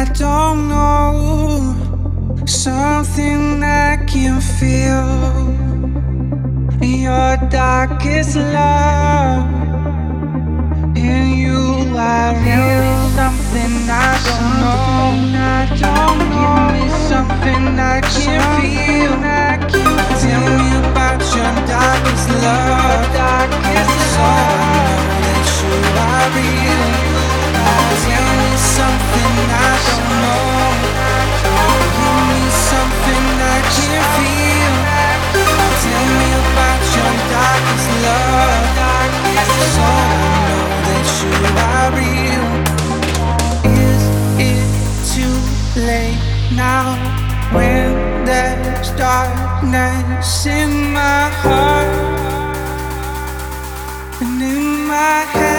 I don't know. Something I can feel. Your darkest love. In you I real. Something I don't know. I don't give me something I can late now when there's darkness in my heart and in my head.